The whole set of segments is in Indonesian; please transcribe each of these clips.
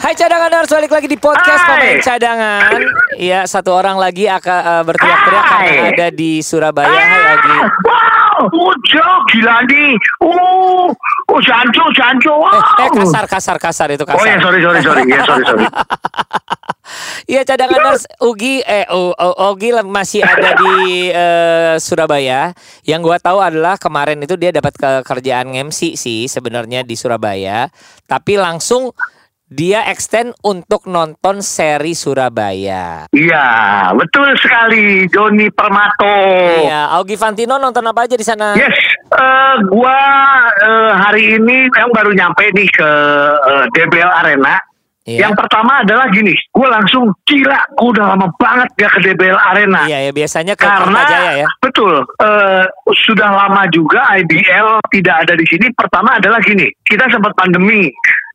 Hai cadanganers, balik lagi di podcast Hai. pemain cadangan. Iya, satu orang lagi akan eh, berteriak-teriak Hai. karena ada di Surabaya. Hai Ogi. Wow, ujo gila nih. Uh, oh jancu jancu. Wow. Eh, eh, kasar, kasar, kasar itu kasar. Oh ya sorry sorry sorry ya sorry sorry. Iya cadanganers, Ugi, eh U- U- Ogi lah masih ada di eh, Surabaya. Yang gua tahu adalah kemarin itu dia dapat kerjaan MC sih sebenarnya di Surabaya, tapi langsung dia extend untuk nonton seri Surabaya. Iya betul sekali Joni Permato. Iya, Augie Fantino nonton apa aja di sana? Yes, eh, gua eh, hari ini yang baru nyampe nih ke eh, DBL Arena. Iya. Yang pertama adalah gini, gue langsung gila, gue udah lama banget gak ke DBL Arena. Iya ya biasanya ke karena Kertajaya ya. betul eh, sudah lama juga IBL tidak ada di sini. Pertama adalah gini, kita sempat pandemi,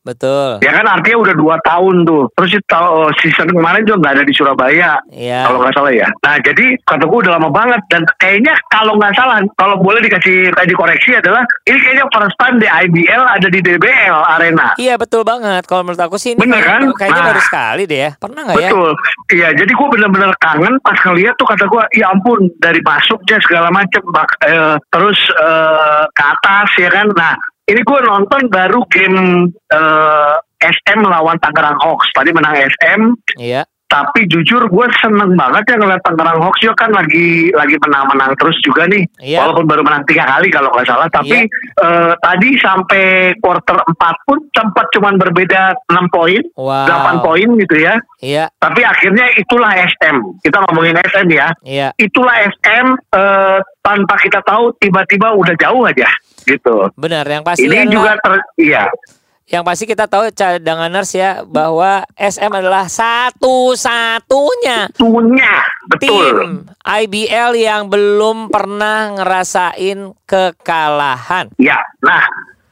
Betul. ya kan artinya udah dua tahun tuh. Terus itu oh, season kemarin juga nggak ada di Surabaya, Iya. kalau nggak salah ya. Nah jadi kata gue udah lama banget dan kayaknya kalau nggak salah, kalau boleh dikasih tadi koreksi adalah ini kayaknya first time di IBL ada di DBL Arena. Iya betul banget. Kalau menurut aku sih ini Bener kan? kayaknya Nah. baru sekali deh ya. Pernah nggak ya? Betul, iya. Jadi gue bener-bener kangen pas ngeliat tuh kata gue, ya ampun dari masuknya segala macem, bak- eh, terus eh, ke atas ya kan. Nah ini gue nonton baru game eh, SM lawan Tangerang Hawks. Tadi menang SM, Iya. tapi jujur gue seneng banget ya ngeliat Tangerang Hawks juga kan lagi lagi menang-menang terus juga nih. Iya. Walaupun baru menang tiga kali kalau nggak salah. Tapi eh, tadi sampai quarter 4 pun sempat cuman berbeda 6 poin, Wow. 8 poin gitu ya. Iya. Tapi akhirnya itulah SM. Kita ngomongin SM ya. Iya. Itulah SM eh, tanpa kita tahu tiba-tiba udah jauh aja gitu. Benar. Yang pasti Ini adalah- juga ter iya. yang pasti kita tahu cadanganers ya bahwa SM adalah satu-satunya Tunya betul. tim IBL yang belum pernah ngerasain kekalahan. Ya. Nah,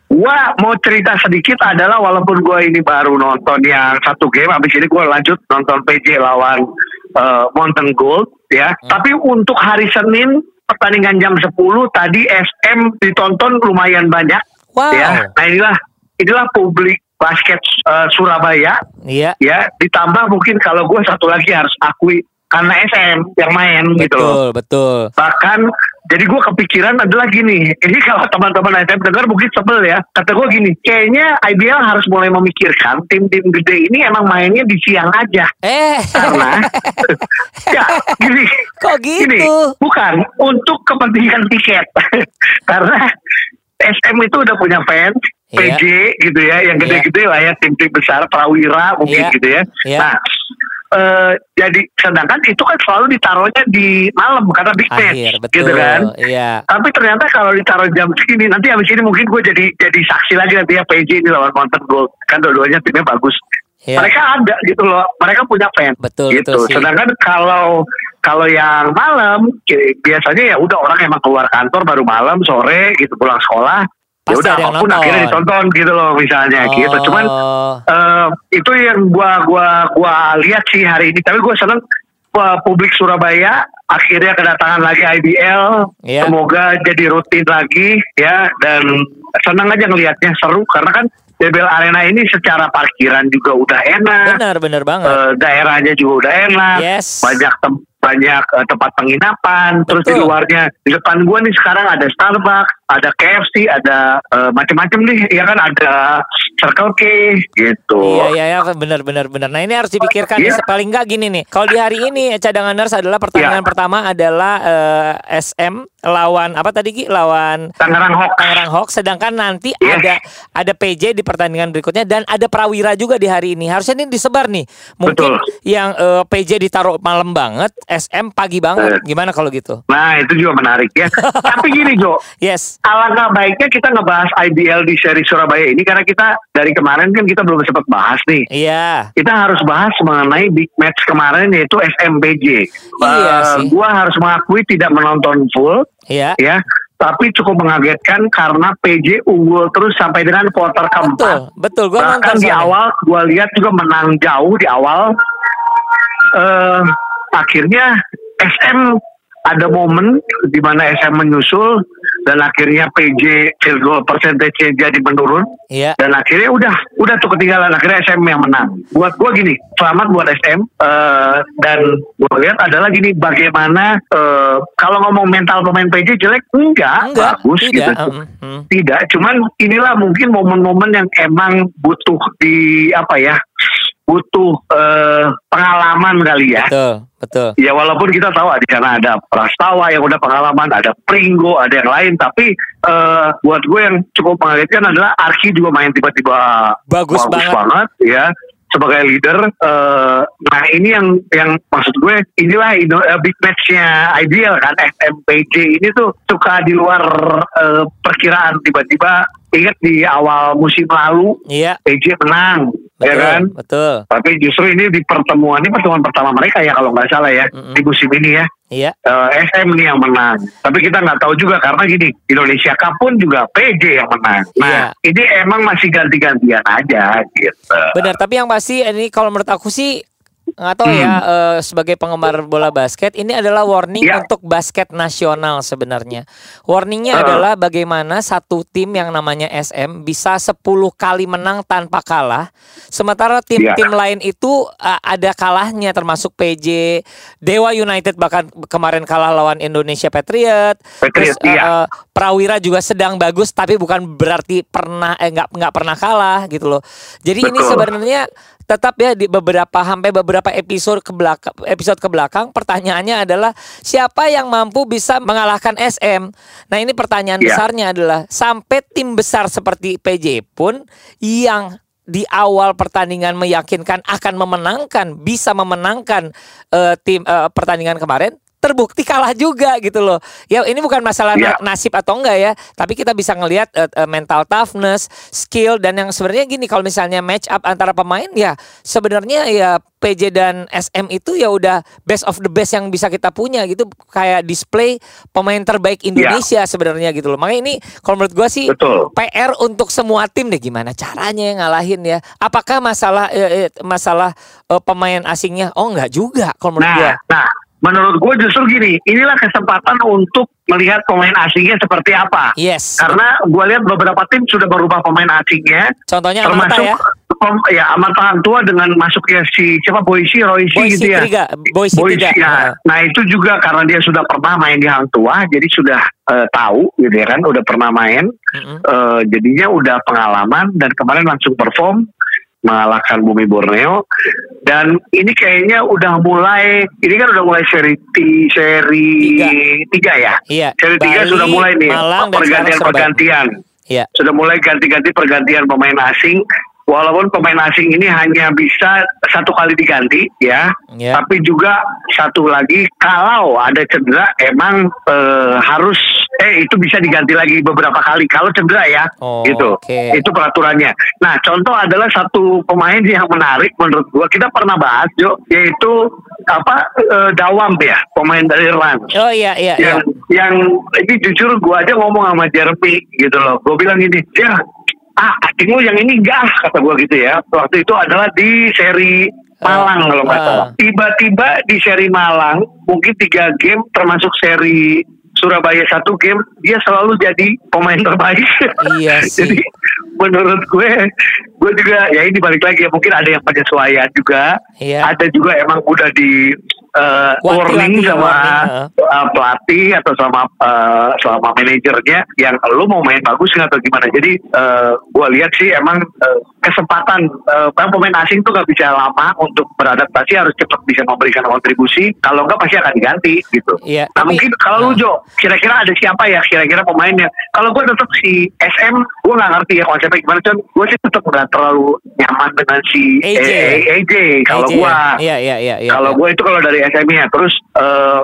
gua mau cerita sedikit adalah walaupun gua ini baru nonton yang satu game habis ini gua lanjut nonton PJ lawan eh, Mountain Gold ya. Hmm. Tapi untuk hari Senin pertandingan jam 10 tadi SM ditonton lumayan banyak Wow. ya. Nah inilah inilah publik basket eh, Surabaya Iya. ya. Ditambah mungkin kalau gue satu lagi harus akui karena SM yang main gitu loh. Betul, betul. Bahkan jadi gue kepikiran adalah gini. Ini kalau teman-teman SM dengar mungkin sebel ya. Kata gue gini, kayaknya IBL harus mulai memikirkan tim-tim gede ini emang mainnya di siang aja. Eh. Karena ya gini. Kok Gini, gitu? bukan untuk kepentingan tiket. Karena SM itu udah punya fans. PJ gitu ya, yang Iya. gede-gede lah ya, tim-tim besar, Prawira mungkin Iya. gitu ya. Iya. Nah, eh, jadi sedangkan itu kan selalu ditaruhnya di malam karena big match, Akhir, betul. gitu kan. Iya. Tapi ternyata kalau ditaruh jam segini, nanti habis ini mungkin gue jadi jadi saksi lagi nanti ya PJ ini lawan Mountain Gold. Kan dua-duanya timnya bagus. Iya. Mereka ada gitu loh, mereka punya fans. Betul, gitu. betul sih. Sedangkan kalau kalau yang malam biasanya ya udah orang emang keluar kantor baru malam sore gitu pulang sekolah. Ya udah apa pun nonton. akhirnya ditonton gitu loh misalnya gitu. Cuman Oh. eh, itu yang gua gua gua lihat sih hari ini. Tapi gua seneng eh, publik Surabaya akhirnya kedatangan lagi IBL. Iya. Semoga jadi rutin lagi ya dan senang aja ngelihatnya seru karena kan DBL Arena ini secara parkiran juga udah enak. benar, benar banget. Eh, daerahnya juga udah enak, Yes. banyak tem- banyak eh, tempat penginapan, terus di luarnya di depan gua nih sekarang ada Starbucks, ada KFC, ada eh, macam-macam nih, ya kan ada Circle K gitu. Iya iya iya benar benar benar. Nah ini harus dipikirkan nih Iya. paling enggak gini nih. Kalau di hari ini cadanganers adalah pertandingan Iya. pertama adalah eh, SM lawan apa tadi Gi? Lawan Tangerang Hawks. Tangerang Hawks sedangkan nanti Iya. ada ada PJ di pertandingan berikutnya dan ada Prawira juga di hari ini. Harusnya ini disebar nih. Mungkin Betul. yang eh, PJ ditaruh malam banget, SM pagi banget. Gimana kalau gitu? Nah itu juga menarik ya. Tapi gini Jo, Yes. alangkah baiknya kita ngebahas IBL di seri Surabaya ini karena kita dari kemarin kan kita belum sempat bahas nih. Iya. Kita harus bahas mengenai big match kemarin yaitu SMPJ. Iya Eh, sih. Gua harus mengakui tidak menonton full Iya. ya, tapi cukup mengagetkan karena PJ unggul terus sampai dengan quarter Betul, keempat. betul. Gua nonton Bahkan di awal gua lihat juga menang jauh di awal. eh akhirnya SM ada momen di mana SM menyusul dan akhirnya PJ field goal percentage jadi menurun Iya. dan akhirnya udah udah tuh ketinggalan akhirnya SM yang menang buat gua gini selamat buat SM eh, dan gua lihat adalah gini bagaimana eh, kalau ngomong mental pemain PJ jelek enggak, Enggak, bagus tidak. gitu Mm, mm. tidak cuman inilah mungkin momen-momen yang emang butuh di apa ya butuh eh, pengalaman kali ya Betul, betul. Ya walaupun kita tahu di sana ada Prastawa yang udah pengalaman, ada Pringgo, ada yang lain, tapi eh, buat gue yang cukup mengagetkan adalah Arki juga main tiba-tiba Bagus banget. ya sebagai leader. eh, nah ini yang yang maksud gue inilah Indo- eh, big matchnya ideal kan SMPJ ini tuh suka di luar eh, perkiraan tiba-tiba ingat di awal musim lalu Iya. PJ menang, ya Betul, kan? betul. Tapi justru ini di pertemuan ini pertemuan pertama mereka ya kalau nggak salah ya Mm-mm. di musim ini ya. Iya. Eh, SM nih yang menang. Tapi kita nggak tahu juga karena gini Indonesia Cup pun juga PJ yang menang. Nah ini emang masih ganti-gantian aja gitu. Benar, tapi yang pasti ini kalau menurut aku sih nggak tahu ya eh, sebagai penggemar bola basket ini adalah warning Ya. untuk basket nasional sebenarnya. Warningnya Uh. adalah bagaimana satu tim yang namanya SM bisa 10 kali menang tanpa kalah, sementara tim-tim lain itu eh, ada kalahnya termasuk PJ, Dewa United bahkan kemarin kalah lawan Indonesia Patriot. Patriot, Terus, iya. eh, Prawira juga sedang bagus tapi bukan berarti pernah eh nggak nggak pernah kalah gitu loh. Jadi ini Betul. sebenarnya tetap ya di beberapa sampai beberapa episode ke belakang episode ke belakang pertanyaannya adalah siapa yang mampu bisa mengalahkan SM. Nah, ini pertanyaan Iya. besarnya adalah sampai tim besar seperti PJ pun yang di awal pertandingan meyakinkan akan memenangkan bisa memenangkan eh, tim eh, pertandingan kemarin terbukti kalah juga gitu loh. Ya ini bukan masalah na- nasib atau enggak ya, tapi kita bisa ngelihat eh, mental toughness, skill dan yang sebenarnya gini kalau misalnya match up antara pemain ya sebenarnya ya PJ dan SM itu ya udah best of the best yang bisa kita punya gitu kayak display pemain terbaik Indonesia sebenarnya gitu loh. Makanya ini kalau menurut gua sih Betul. PR untuk semua tim deh gimana caranya ngalahin ya. Apakah masalah eh, eh, masalah eh, pemain asingnya? Oh enggak juga kalau menurut gua. Nah, nah menurut gue justru gini, inilah kesempatan untuk melihat pemain asingnya seperti apa. Yes. Karena gue lihat beberapa tim sudah berubah pemain asingnya, Contohnya termasuk ya. pem- ya Tua dengan masuknya si siapa Boise Royce Boise gitu ya. tiga, Boise tiga. ya. Nah itu juga karena dia sudah pernah main di Hang Tua, jadi sudah eh, tahu gitu ya kan, udah pernah main, Mm-mm. eh, jadinya udah pengalaman dan kemarin langsung perform mengalahkan Bumi Borneo dan ini kayaknya udah mulai ini kan udah mulai seri ti, seri Tiga. tiga ya Iya. seri tiga Bali, sudah mulai nih Malang, pergantian pergantian Iya. sudah mulai ganti-ganti pergantian pemain asing walaupun pemain asing ini hanya bisa satu kali diganti ya Iya. tapi juga satu lagi kalau ada cedera emang eh, harus eh itu bisa diganti lagi beberapa kali kalau cedera ya Oh, gitu oke. itu peraturannya nah contoh adalah satu pemain yang menarik menurut gua kita pernah bahas Jo yaitu apa eh, Dawam ya pemain dari Rans Oh iya iya iya. yang yang ini jujur gua aja ngomong sama Jeremy gitu loh gue bilang gini ya ah acting lu yang ini enggak ah," kata gua gitu ya waktu itu adalah di seri Malang kalau nggak ah. salah tiba-tiba di seri Malang mungkin tiga game termasuk seri Surabaya satu game dia selalu jadi pemain terbaik Iya sih. jadi menurut gue gue juga ya ini balik lagi ya mungkin ada yang penyesuaian juga Iya. ada juga emang udah di eh, Wanti-wanti warning ya, sama warning, eh, pelatih atau sama eh, sama manajernya yang lu mau main bagus nggak atau gimana. Jadi eh, gue lihat sih emang eh, kesempatan kan pemain asing tuh nggak bisa lama untuk beradaptasi harus cepat bisa memberikan kontribusi kalau nggak pasti akan diganti gitu Iya, nah tapi- mungkin kalau lu Jo kira-kira ada siapa ya kira-kira pemainnya kalau gue tetap si SM gue nggak ngerti ya konsepnya gimana cuman gue sih tetap nggak terlalu nyaman dengan si AJ. eh, AJ kalau AJ. gue Iya, iya, iya, iya. kalau iya. gue itu kalau dari SMI ya terus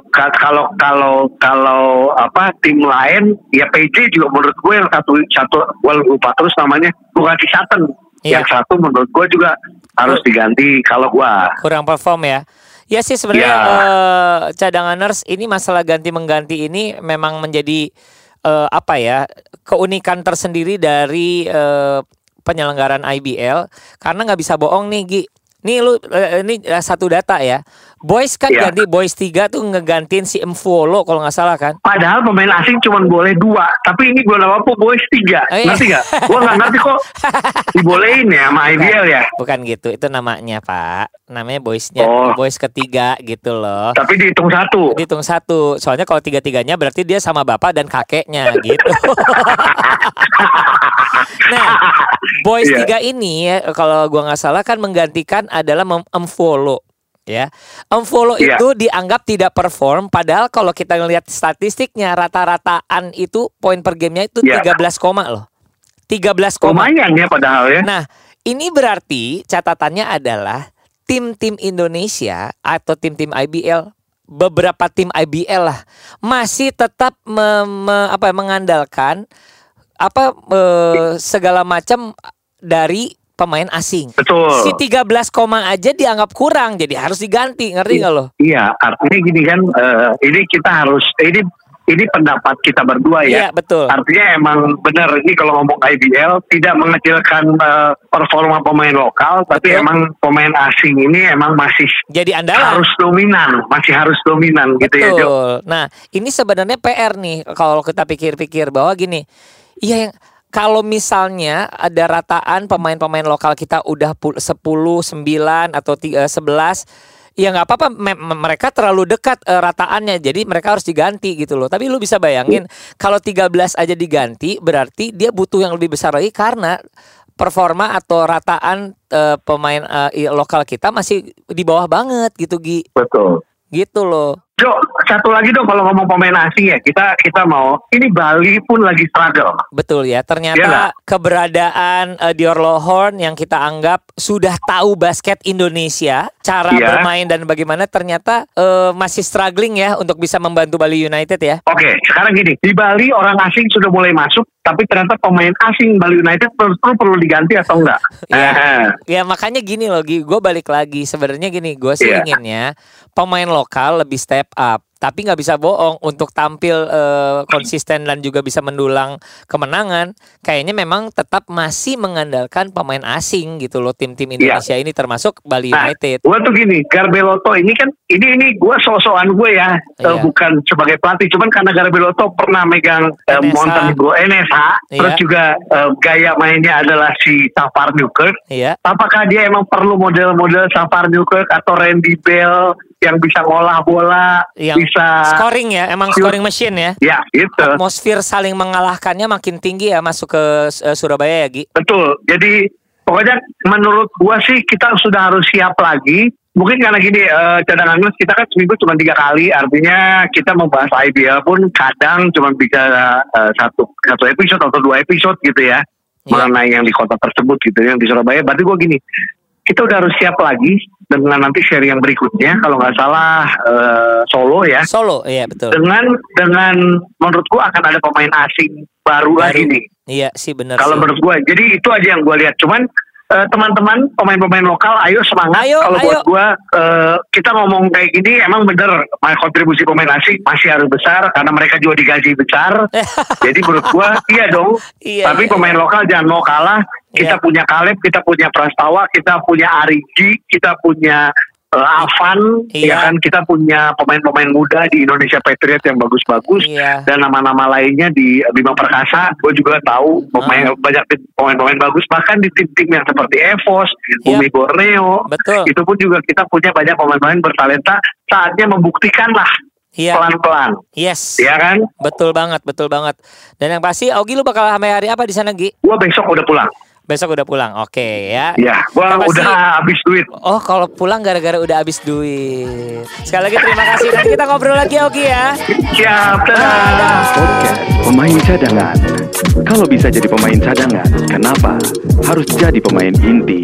ka- kalau kalau kalau apa tim lain ya PJ juga menurut gue yang satu satu gue lupa terus namanya bukan si Sutton Iya. yang satu menurut gue juga harus diganti kalau gue kurang perform ya. Ya sih sebenarnya Ya. eh, cadanganers ini masalah ganti mengganti ini memang menjadi eh, apa ya keunikan tersendiri dari eh, penyelenggaraan IBL karena nggak bisa bohong nih Gi. Nih lu eh, ini eh, satu data ya. Boys kan Ya. ganti Boys 3 tuh ngegantiin si Mvolo kalau nggak salah kan. Padahal pemain asing cuma boleh dua, tapi ini gue nama boys tiga, Oh, iya. ngerti gak? Gue nggak ngerti kok dibolehin ya sama IBL ya. Bukan gitu, itu namanya Pak. Namanya boysnya Oh. boys ketiga gitu loh. Tapi dihitung satu. Dihitung satu, soalnya kalau tiga-tiganya berarti dia sama bapak dan kakeknya gitu. nah, boys Iya. tiga ini ya, kalau gua nggak salah kan menggantikan adalah mem-unfollow ya. Unfollow Iya. itu dianggap tidak perform padahal kalau kita ngelihat statistiknya rata-rataan itu poin per gamenya itu Iya. 13 koma loh. 13 koma. Lumayan ya padahal ya. Nah, ini berarti catatannya adalah tim-tim Indonesia atau tim-tim IBL beberapa tim IBL lah masih tetap me- me- apa ya, mengandalkan apa eh, segala macam dari pemain asing. Betul. Si 13 koma aja dianggap kurang jadi harus diganti, ngerti nggak lo? Iya, artinya gini kan, eh, ini kita harus ini ini pendapat kita berdua Iya, ya. betul. Artinya emang benar ini kalau ngomong IBL tidak mengecilkan eh, performa pemain lokal, tapi Betul. emang pemain asing ini emang masih Jadi andalan. harus dominan, masih harus dominan gitu ya, Jo. Betul. Nah, ini sebenarnya PR nih kalau kita pikir-pikir bahwa gini, iya yang kalau misalnya ada rataan pemain-pemain lokal kita udah pul- 10, 9 atau ti- eh, 11 Ya nggak apa-apa, me- me- mereka terlalu dekat eh, rataannya, jadi mereka harus diganti gitu loh. Tapi lu bisa bayangin kalau 13 aja diganti, berarti dia butuh yang lebih besar lagi karena performa atau rataan eh, pemain eh, i- lokal kita masih di bawah banget gitu Gi. Betul. Gitu loh. Jo, satu lagi dong kalau ngomong pemain asing ya, kita kita mau ini Bali pun lagi struggle. Betul ya, ternyata nggak? keberadaan eh, Dior Lohorn yang kita anggap sudah tahu basket Indonesia, cara Iya. bermain dan bagaimana ternyata eh, masih struggling ya untuk bisa membantu Bali United ya. Oke, sekarang gini, di Bali orang asing sudah mulai masuk, tapi ternyata pemain asing Bali United perlu perlu diganti atau enggak? Iya. Eh, Ya makanya gini loh, gue balik lagi. Sebenarnya gini, gue sih Iya. inginnya pemain lokal lebih step up. Tapi nggak bisa bohong untuk tampil eh, konsisten dan juga bisa mendulang kemenangan. Kayaknya memang tetap masih mengandalkan pemain asing gitu loh tim-tim Indonesia ini termasuk Bali Nah, United. gue tuh gini, Garbeloto ini kan ini ini gue so-soan gue ya, eh, Iya. bukan sebagai pelatih, cuman karena Garbeloto pernah megang eh, NSA. Montenegro NSA, terus Iya. juga eh, gaya mainnya adalah si Safar Newkirk. Iya. Apakah dia emang perlu model-model Safar Newkirk atau Randy Bell yang bisa ngolah bola, yang bisa scoring ya, emang Shoot. scoring machine ya. ya gitu. Atmosfer saling mengalahkannya makin tinggi ya masuk ke eh, Surabaya ya Gi. Betul. Jadi pokoknya menurut gua sih kita sudah harus siap lagi. Mungkin karena gini eh, cadangan Mas, kita kan seminggu cuma tiga kali, artinya kita membahas IBL pun kadang cuma bisa eh, satu satu episode atau dua episode gitu ya Iya. mengenai yang di kota tersebut gitu yang di Surabaya. Berarti gua gini, kita udah harus siap lagi dengan nanti seri yang berikutnya kalau nggak salah eh, Solo ya. Solo, iya betul. Dengan dengan menurut gua akan ada pemain asing baru, lagi nih. Iya sih benar Kalau menurut gue, jadi itu aja yang gue lihat. Cuman eh, teman-teman pemain-pemain lokal, ayo semangat. Ayo, Kalau buat gue, eh, kita ngomong kayak gini, emang bener kontribusi pemain asing masih harus besar karena mereka juga digaji besar. jadi menurut gue, iya dong. Iya, Tapi iya, pemain lokal jangan mau kalah. Kita Iya. punya Kaleb, kita punya Prastawa, kita punya Arigi, kita punya eh, Avan, Iya. ya kan kita punya pemain-pemain muda di Indonesia Patriot yang bagus-bagus Iya. dan nama-nama lainnya di Bima Perkasa gue juga tahu pemain banyak tim- pemain-pemain bagus bahkan di tim-tim yang seperti Evos, Iya. Bumi Borneo Betul. itu pun juga kita punya banyak pemain-pemain bertalenta saatnya membuktikan lah Iya. pelan-pelan Yes. ya kan Betul banget, betul banget. Dan yang pasti Augie lu bakal sampai hari apa di sana, Gi? gue besok udah pulang Besok udah pulang. Oke ya. Ya, gua Yang pasti- udah habis duit. Oh, kalau pulang gara-gara udah habis duit. Sekali lagi terima kasih. Nanti kita ngobrol lagi ya, Ogi ya. Siap, dadah. Podcast pemain cadangan. Kalau bisa jadi pemain cadangan, kenapa harus jadi pemain inti?